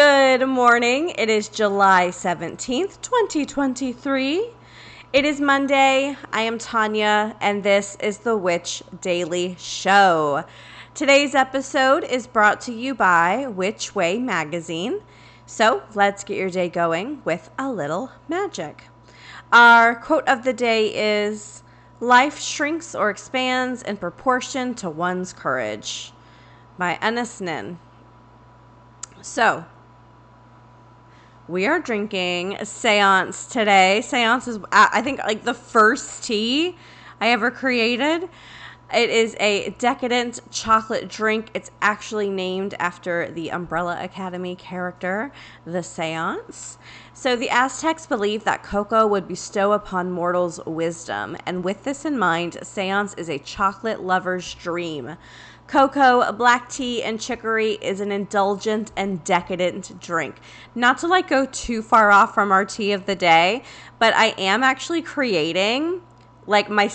Good morning. It is July 17th, 2023. It is Monday. I am Tonya, and this is the Witch Daily Show. Today's episode is brought to you by Witch Way Magazine. So let's get your day going with a little magic. Our quote of the day is Life shrinks or expands in proportion to one's courage by Anais Nin. So, we are drinking Seance today. Seance is, I think, like the first tea I ever created. It is a decadent chocolate drink. It's actually named after the Umbrella Academy character, the Seance. So, the Aztecs believed that cocoa would bestow upon mortals wisdom, and with this in mind, Seance is a chocolate lover's dream. Cocoa, black tea, and chicory is an indulgent and decadent drink. Not to like go too far off from our tea of the day, but I am actually creating like my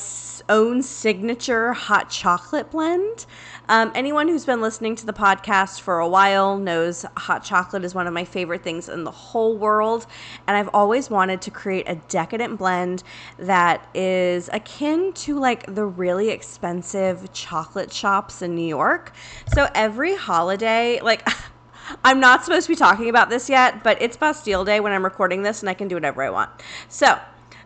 own signature hot chocolate blend. Um, anyone who's been listening to the podcast for a while knows hot chocolate is one of my favorite things in the whole world. And I've always wanted to create a decadent blend that is akin to like the really expensive chocolate shops in New York. So every holiday, like, I'm not supposed to be talking about this yet, but it's Bastille Day when I'm recording this, and I can do whatever I want. So,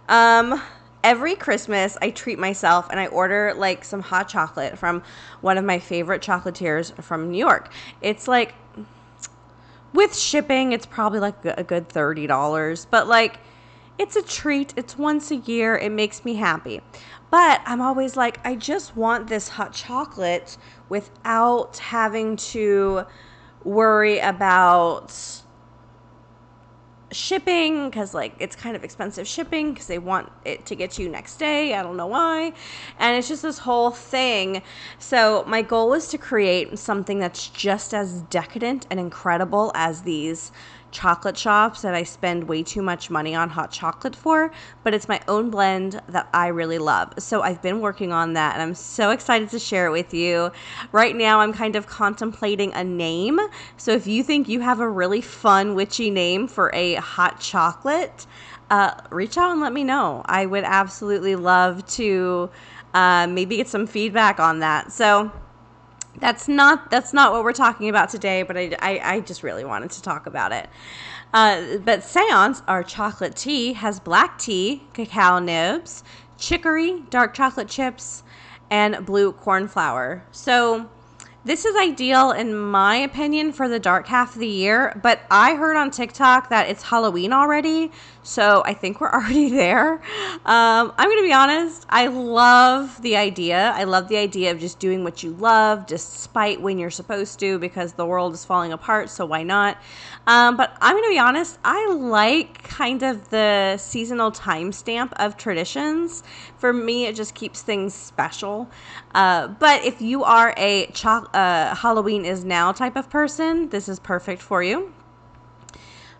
um, every Christmas I treat myself and I order like some hot chocolate from one of my favorite chocolatiers from New York. It's like with shipping, it's probably like a good $30, but like it's a treat. It's once a year. It makes me happy. But I'm always like I just want this hot chocolate without having to worry about shipping because like it's kind of expensive shipping because they want it to get you next day i don't know why. And it's just this whole thing. So my goal is to create something that's just as decadent and incredible as these chocolate shops that I spend way too much money on hot chocolate for, but it's my own blend that I really love. So I've been working on that and I'm so excited to share it with you. Right now, I'm kind of contemplating a name. So if you think you have a really fun, witchy name for a hot chocolate, uh, reach out and let me know. I would absolutely love to uh, maybe get some feedback on that. So, that's not that's not what we're talking about today, but I, I, I just really wanted to talk about it. Uh, but Seance, our chocolate tea, has black tea, cacao nibs, chicory, dark chocolate chips, and blue corn flour. So this is ideal, in my opinion, for the dark half of the year. But I heard on TikTok that it's Halloween already. So I think we're already there. Um, I'm going to be honest. I love the idea. I love the idea of just doing what you love despite when you're supposed to because the world is falling apart. So why not? Um, but I'm going to be honest. I like kind of the seasonal timestamp of traditions. For me, it just keeps things special. Uh, but if you are a cho- uh, Halloween is now type of person, this is perfect for you.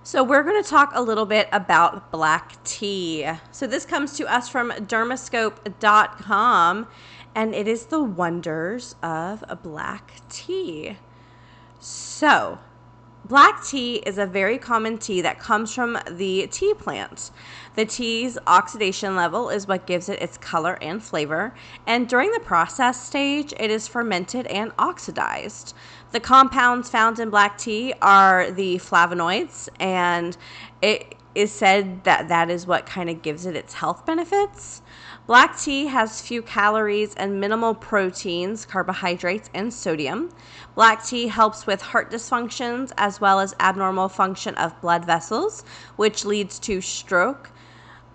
So, we're going to talk a little bit about black tea. So, this comes to us from dermascope.com, and it is the wonders of black tea. So, Black tea is a very common tea that comes from the tea plant. The tea's oxidation level is what gives it its color and flavor, and during the process stage, it is fermented and oxidized. The compounds found in black tea are the flavonoids, and it is said that that is what kind of gives it its health benefits. Black tea has few calories and minimal proteins, carbohydrates, and sodium. Black tea helps with heart dysfunctions as well as abnormal function of blood vessels, which leads to stroke.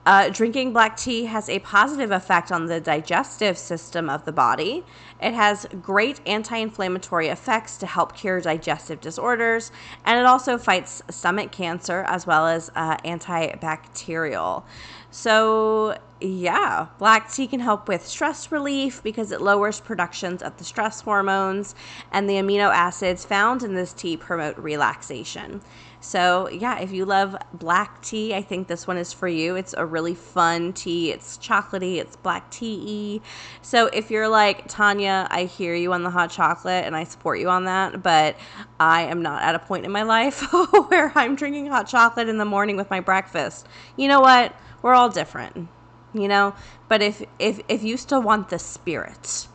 Uh, drinking black tea has a positive effect on the digestive system of the body. It has great anti inflammatory effects to help cure digestive disorders, and it also fights stomach cancer as well as uh, antibacterial. So, yeah, black tea can help with stress relief because it lowers productions of the stress hormones, and the amino acids found in this tea promote relaxation. So, yeah, if you love black tea, I think this one is for you. It's a really fun tea. It's chocolatey, it's black tea So, if you're like, Tonya, I hear you on the hot chocolate and I support you on that, but I am not at a point in my life where I'm drinking hot chocolate in the morning with my breakfast. You know what? We're all different, you know? But if if if you still want the spirit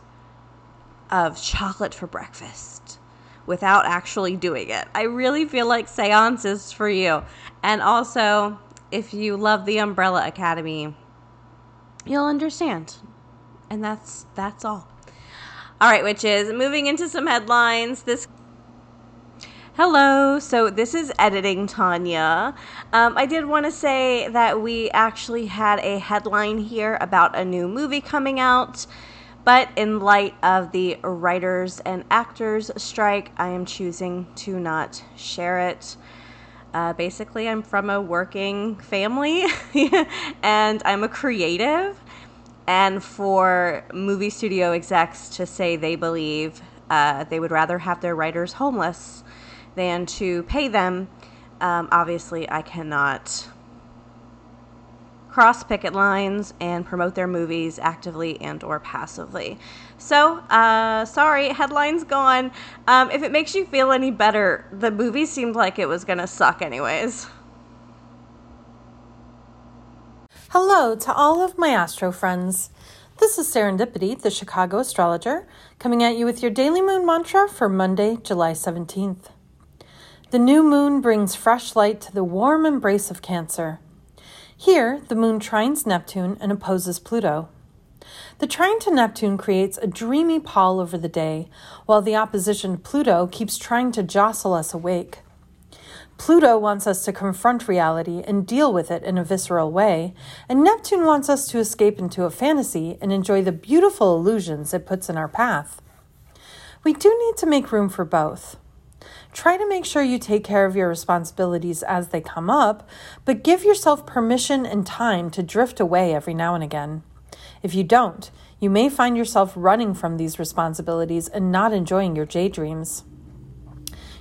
of chocolate for breakfast, without actually doing it. I really feel like seance is for you. And also, if you love the Umbrella Academy, you'll understand. And that's that's all. All right, witches, moving into some headlines. This Hello, so this is editing Tonya. Um, I did want to say that we actually had a headline here about a new movie coming out. But in light of the writers and actors strike, I am choosing to not share it. Uh, basically, I'm from a working family and I'm a creative. And for movie studio execs to say they believe uh, they would rather have their writers homeless than to pay them, um, obviously, I cannot cross picket lines and promote their movies actively and or passively. So, uh, sorry, headlines gone. Um, if it makes you feel any better, the movie seemed like it was gonna suck anyways. Hello to all of my astro friends. This is Serendipity, the Chicago astrologer, coming at you with your daily moon mantra for Monday, July 17th. The new moon brings fresh light to the warm embrace of Cancer. Here, the moon trines Neptune and opposes Pluto. The trine to Neptune creates a dreamy pall over the day, while the opposition to Pluto keeps trying to jostle us awake. Pluto wants us to confront reality and deal with it in a visceral way, and Neptune wants us to escape into a fantasy and enjoy the beautiful illusions it puts in our path. We do need to make room for both. Try to make sure you take care of your responsibilities as they come up, but give yourself permission and time to drift away every now and again. If you don't, you may find yourself running from these responsibilities and not enjoying your daydreams.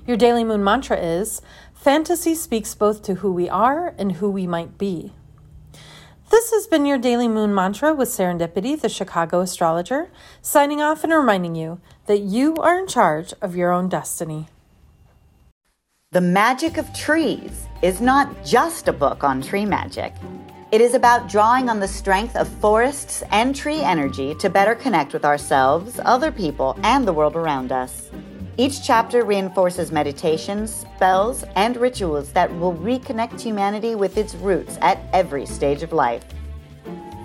Your daily moon mantra is Fantasy speaks both to who we are and who we might be. This has been your daily moon mantra with Serendipity, the Chicago astrologer, signing off and reminding you that you are in charge of your own destiny. The Magic of Trees is not just a book on tree magic. It is about drawing on the strength of forests and tree energy to better connect with ourselves, other people, and the world around us. Each chapter reinforces meditations, spells, and rituals that will reconnect humanity with its roots at every stage of life.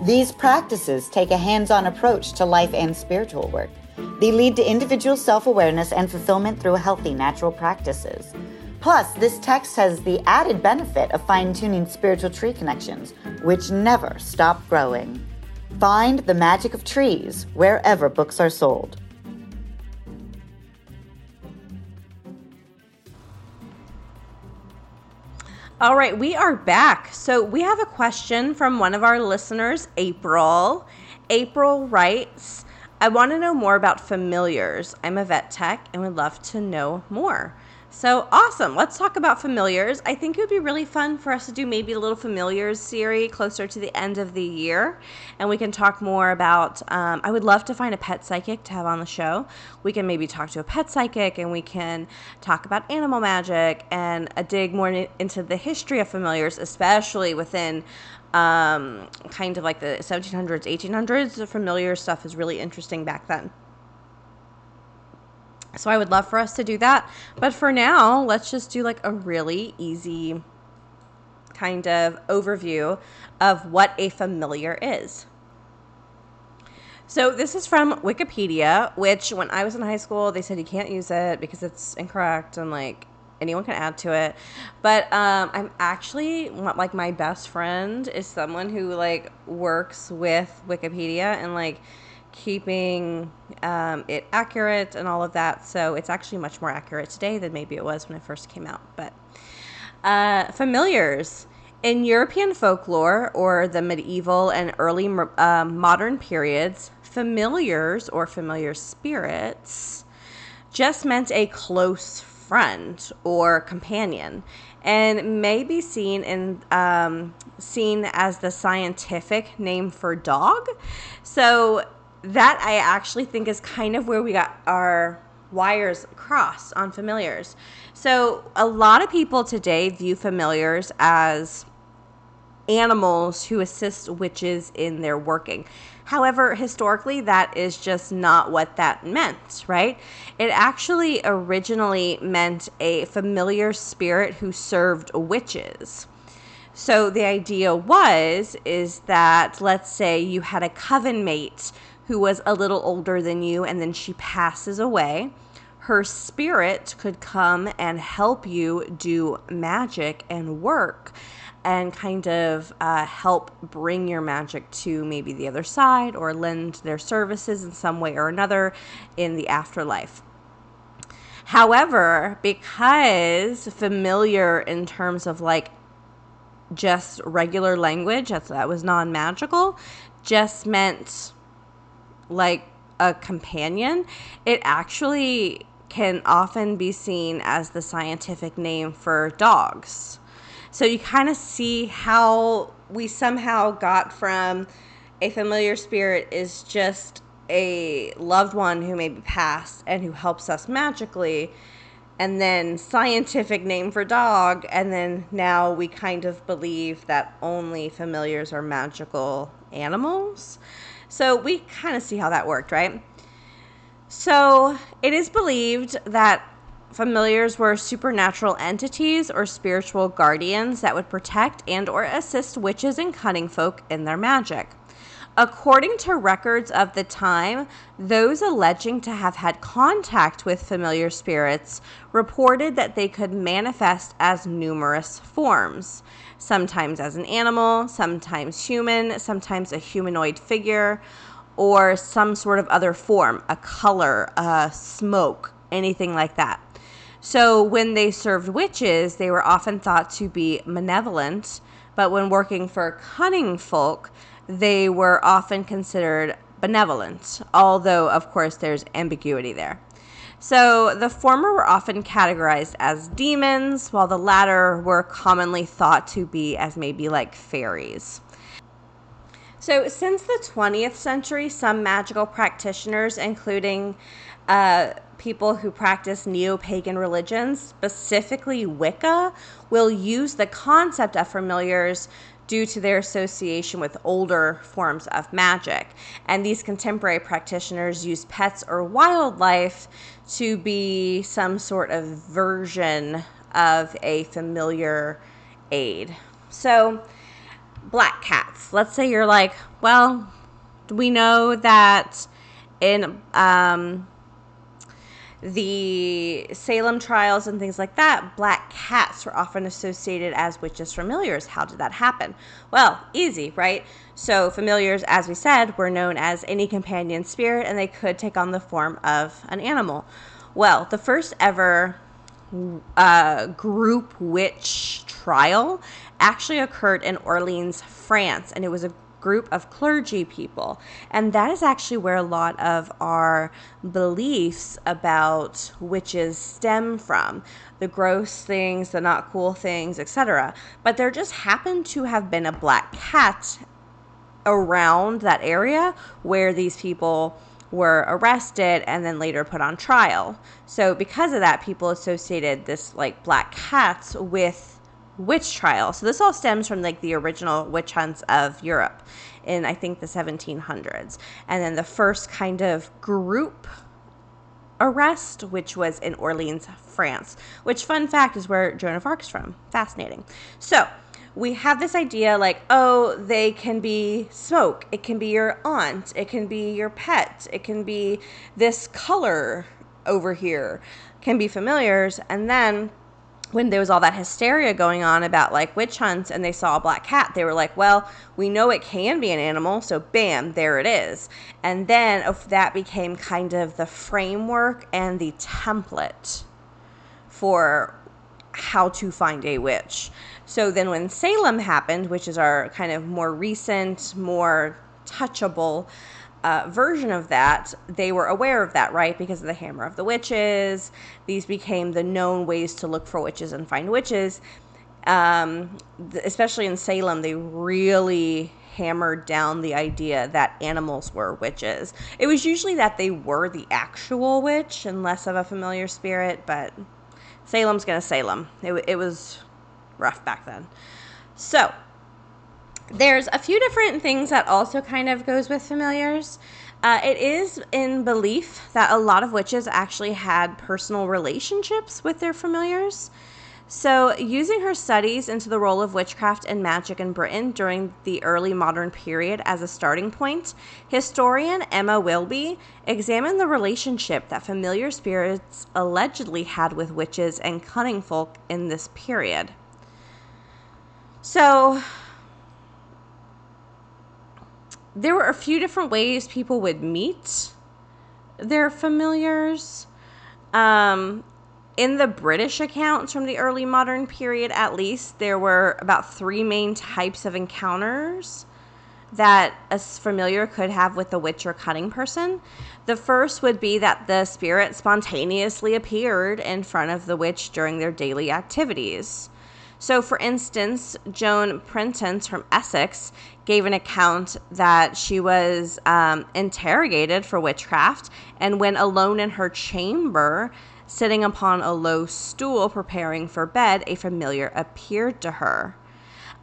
These practices take a hands on approach to life and spiritual work. They lead to individual self awareness and fulfillment through healthy natural practices. Plus, this text has the added benefit of fine tuning spiritual tree connections, which never stop growing. Find the magic of trees wherever books are sold. All right, we are back. So, we have a question from one of our listeners, April. April writes, I want to know more about familiars. I'm a vet tech and would love to know more. So awesome. Let's talk about familiars. I think it would be really fun for us to do maybe a little familiars series closer to the end of the year. And we can talk more about. Um, I would love to find a pet psychic to have on the show. We can maybe talk to a pet psychic and we can talk about animal magic and a dig more into the history of familiars, especially within um, kind of like the 1700s, 1800s. The familiar stuff is really interesting back then. So I would love for us to do that. But for now, let's just do like a really easy kind of overview of what a familiar is. So this is from Wikipedia, which when I was in high school, they said you can't use it because it's incorrect and like anyone can add to it. But um, I'm actually like my best friend is someone who like works with Wikipedia and like keeping um, it accurate and all of that. So it's actually much more accurate today than maybe it was when it first came out. But uh, familiars. In European folklore or the medieval and early uh, modern periods, familiars or familiar spirits just meant a close friend or companion and may be seen in um, seen as the scientific name for dog. So that I actually think is kind of where we got our wires crossed on familiars. So a lot of people today view familiars as animals who assist witches in their working. However, historically, that is just not what that meant, right? It actually originally meant a familiar spirit who served witches. So the idea was is that let's say you had a coven mate who was a little older than you and then she passes away her spirit could come and help you do magic and work and kind of uh, help bring your magic to maybe the other side or lend their services in some way or another in the afterlife. However, because familiar in terms of like just regular language, that, was non magical, just meant like a companion, it actually can often be seen as the scientific name for dogs. So you kind of see how we somehow got from a familiar spirit is just a loved one who may be passed and who helps us magically and then scientific name for dog and then now we kind of believe that only familiars are magical animals. So we kind of see how that worked right? So it is believed that familiars were supernatural entities or spiritual guardians that would protect and or assist witches and cunning folk in their magic. According to records of the time, those alleging to have had contact with familiar spirits reported that they could manifest as numerous forms, sometimes as an animal, sometimes human, sometimes a humanoid figure, or some sort of other form, a color, a smoke, anything like that. So when they served witches, they were often thought to be malevolent, but when working for cunning folk, they were often considered benevolent, although, of course, there's ambiguity there. So the former were often categorized as demons, while the latter were commonly thought to be as maybe like fairies. So, since the 20th century, some magical practitioners, including uh, people who practice neo pagan religions, specifically Wicca, will use the concept of familiars due to their association with older forms of magic. And these contemporary practitioners use pets or wildlife to be some sort of version of a familiar aid. So, black cats. Let's say you're like, well, we know that in um, the Salem trials and things like that, black cats were often associated as witches' familiars. How did that happen? Well, easy, right? So, familiars, as we said, were known as any companion spirit and they could take on the form of an animal. Well, the first ever uh, group witch trial actually occurred in Orleans, France, and it was a group of clergy people. And that is actually where a lot of our beliefs about witches stem from the gross things, the not cool things, etc. But there just happened to have been a black cat around that area where these people were arrested and then later put on trial. So because of that, people associated this like black cats with witch trial. So this all stems from like the original witch hunts of Europe in I think the 1700s. And then the first kind of group arrest, which was in Orleans, France, which fun fact is where Joan of Arc's from. Fascinating. So, we have this idea like, oh, they can be smoke, it can be your aunt, it can be your pet, it can be this color over here, can be familiars. And then when there was all that hysteria going on about like witch hunts and they saw a black cat, they were like, well, we know it can be an animal, so bam, there it is. And then if that became kind of the framework and the template for how to find a witch. So then when Salem happened, which is our kind of more recent, more touchable uh, version of that, they were aware of that, right? Because of the Hammer of the Witches. These became the known ways to look for witches and find witches. Um, th- especially in Salem, they really hammered down the idea that animals were witches. It was usually that they were the actual witch and less of a familiar spirit, but Salem's gonna Salem. It, it was rough back then. So, there's a few different things that also kind of goes with familiars. Uh, it is in belief that a lot of witches actually had personal relationships with their familiars. So, using her studies into the role of witchcraft and magic in Britain during the early modern period as a starting point, historian Emma Wilby examined the relationship that familiar spirits allegedly had with witches and cunning folk in this period. So, there were a few different ways people would meet their familiars. Um, in the British accounts from the early modern period, at least, there were about three main types of encounters that a familiar could have with a witch or cunning person. The first would be that the spirit spontaneously appeared in front of the witch during their daily activities. So, for instance, Joan Prentice from Essex gave an account that she was um, interrogated for witchcraft, and when alone in her chamber, sitting upon a low stool preparing for bed, a familiar appeared to her.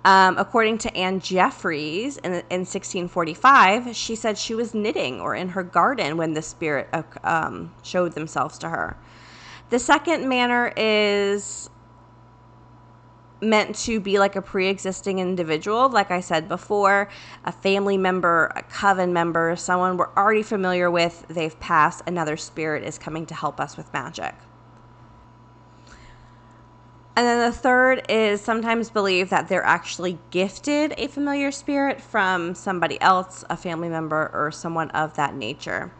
Um, according to Anne Jeffreys in, in 1645, she said she was knitting or in her garden when the spirit uh, um, showed themselves to her. The second manner is meant to be like a pre-existing individual. Like i said before a family member a coven member someone we're already familiar with they've passed another spirit is coming to help us with magic. And then the third is sometimes believe that they're actually gifted a familiar spirit from somebody else a family member or someone of that nature.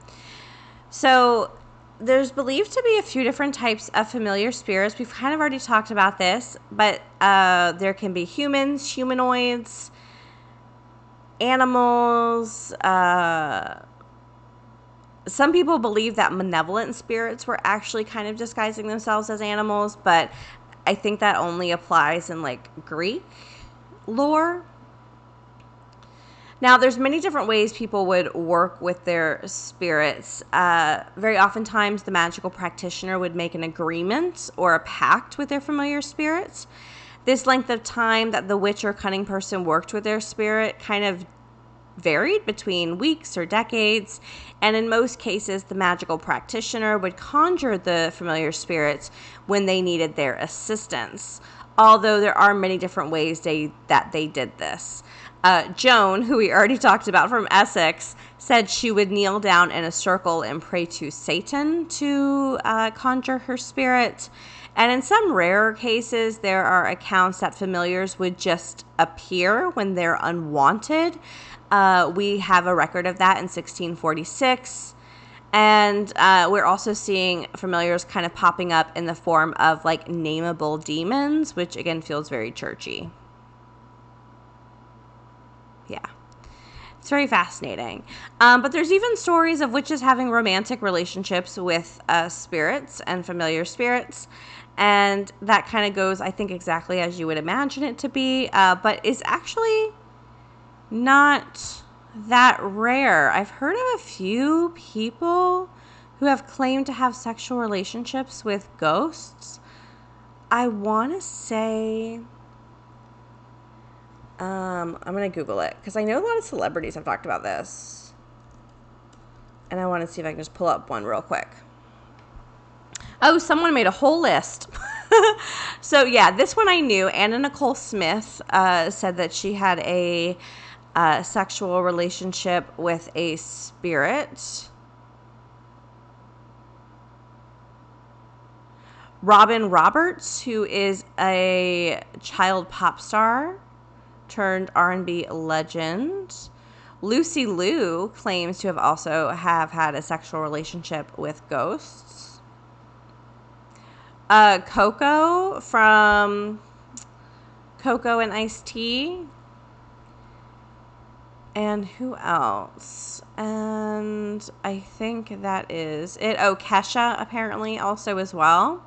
So there's believed to be a few different types of familiar spirits. We've kind of already talked about this, but uh, there can be humans, humanoids, animals. Uh, some people believe that malevolent spirits were actually kind of disguising themselves as animals, but I think that only applies in like Greek lore. Now, there's many different ways people would work with their spirits. Uh, very oftentimes, the magical practitioner would make an agreement or a pact with their familiar spirits. This length of time that the witch or cunning person worked with their spirit kind of varied between weeks or decades, and in most cases, the magical practitioner would conjure the familiar spirits when they needed their assistance. Although there are many different ways they, that they did this. Uh, Joan, who we already talked about from Essex, said she would kneel down in a circle and pray to Satan to uh, conjure her spirit. And in some rarer cases, there are accounts that familiars would just appear when they're unwanted. Uh, we have a record of that in 1646. And uh, we're also seeing familiars kind of popping up in the form of like nameable demons, which again feels very churchy. Yeah. It's very fascinating. Um, but there's even stories of witches having romantic relationships with uh, spirits and familiar spirits. And that kind of goes, I think, exactly as you would imagine it to be, uh, but is actually not that rare. I've heard of a few people who have claimed to have sexual relationships with ghosts. I want to say um, I'm gonna Google it because I know a lot of celebrities have talked about this, and I want to see if I can just pull up one real quick. Oh, someone made a whole list. so yeah, this one I knew. Anna Nicole Smith uh, said that she had a uh, sexual relationship with a spirit. Robin Roberts, who is a child pop star turned R&B legend. Lucy Liu claims to have also have had a sexual relationship with ghosts. Uh, Coco from Coco and Ice-T. And who else? And I think that is it. Oh, Kesha apparently also as well.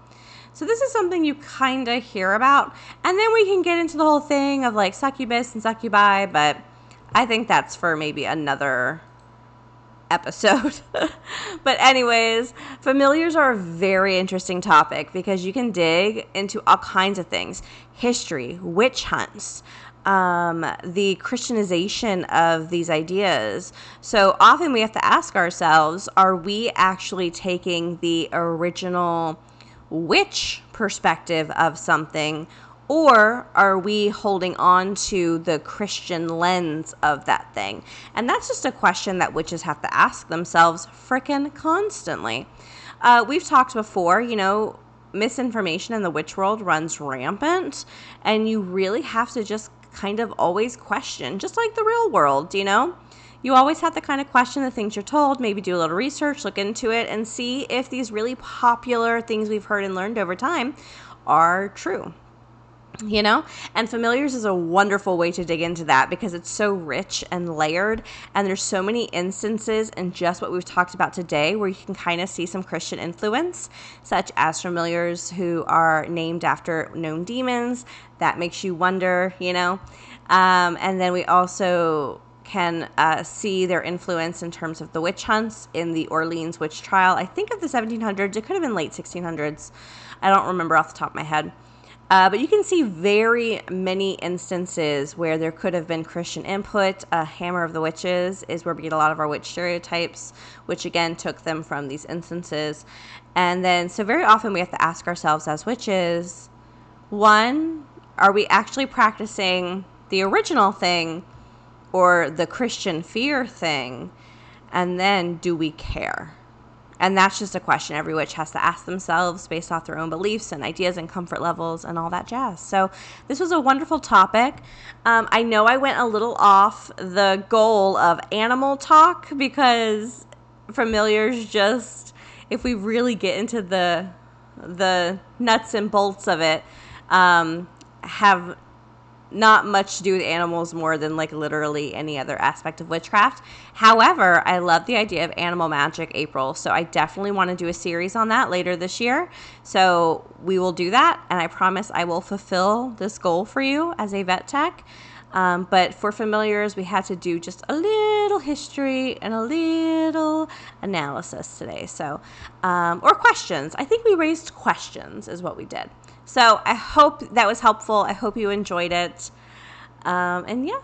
So this is something you kind of hear about. And then we can get into the whole thing of like succubus and succubi, but I think that's for maybe another episode. but, anyways, familiars are a very interesting topic because you can dig into all kinds of things history, witch hunts. Um, the Christianization of these ideas. So often we have to ask ourselves are we actually taking the original witch perspective of something or are we holding on to the Christian lens of that thing? And that's just a question that witches have to ask themselves frickin' constantly. Uh, we've talked before, you know, misinformation in the witch world runs rampant, and you really have to just kind of always question, just like the real world, you know? You always have to kind of question the things you're told, maybe do a little research, look into it, and see if these really popular things we've heard and learned over time are true you know and familiars is a wonderful way to dig into that because it's so rich and layered and there's so many instances in just what we've talked about today where you can kind of see some christian influence such as familiars who are named after known demons that makes you wonder you know? Um, and then we also can uh, see their influence in terms of the witch hunts in the orleans witch trial. I think of the 1700s it could have been late 1600s i don't remember off the top of my head. Uh, but you can see very many instances where there could have been Christian input. Uh, Hammer of the Witches is where we get a lot of our witch stereotypes, which again took them from these instances. And then, so very often we have to ask ourselves as witches one, are we actually practicing the original thing or the Christian fear thing? And then, do we care? And that's just a question every witch has to ask themselves based off their own beliefs and ideas and comfort levels and all that jazz. So, this was a wonderful topic. Um, I know I went a little off the goal of animal talk because familiars just, if we really get into the the nuts and bolts of it, um, have not much to do with animals more than like literally any other aspect of witchcraft. However, I love the idea of animal magic April, so I definitely want to do a series on that later this year. So we will do that, and I promise I will fulfill this goal for you as a vet tech. Um, but for familiars, we had to do just a little history and a little analysis today. So, um, or questions. I think we raised questions, is what we did. So I hope that was helpful. I hope you enjoyed it. Um, and yeah.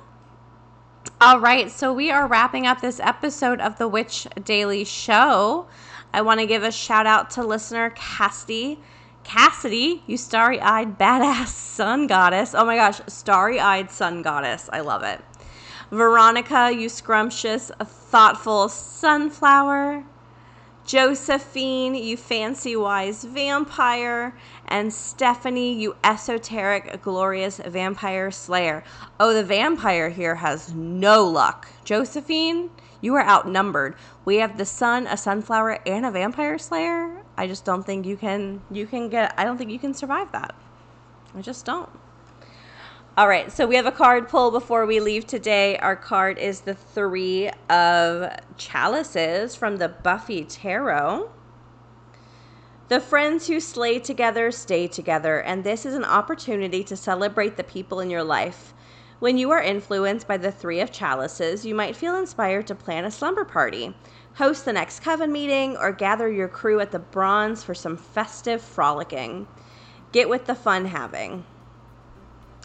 All right, so we are wrapping up this episode of the Witch Daily Show. I want to give a shout out to listener Cassidy. Cassidy, you starry eyed badass sun goddess. Oh my gosh, starry eyed sun goddess. I love it. Veronica, you scrumptious, thoughtful sunflower. Josephine, you fancy wise vampire, and Stephanie, you esoteric, glorious vampire slayer. Oh, the vampire here has no luck. Josephine, you are outnumbered. We have the sun, a sunflower, and a vampire slayer. I just don't think you can you can get I don't think you can survive that. I just don't. All right, so we have a card pull before we leave today. Our card is the Three of Chalices from the Buffy Tarot. The friends who slay together stay together, and this is an opportunity to celebrate the people in your life. When you are influenced by the Three of Chalices, you might feel inspired to plan a slumber party, host the next coven meeting, or gather your crew at the bronze for some festive frolicking. Get with the fun having.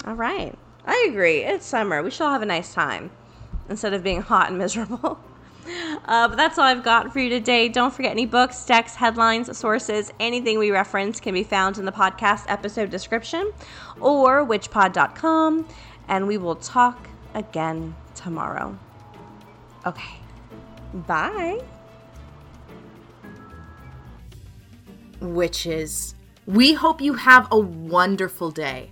All right. I agree. It's summer. We should all have a nice time instead of being hot and miserable. Uh, but that's all I've got for you today. Don't forget any books, texts, headlines, sources, anything we reference can be found in the podcast episode description or witchpod.com. And we will talk again tomorrow. Okay. Bye. Witches We hope you have a wonderful day,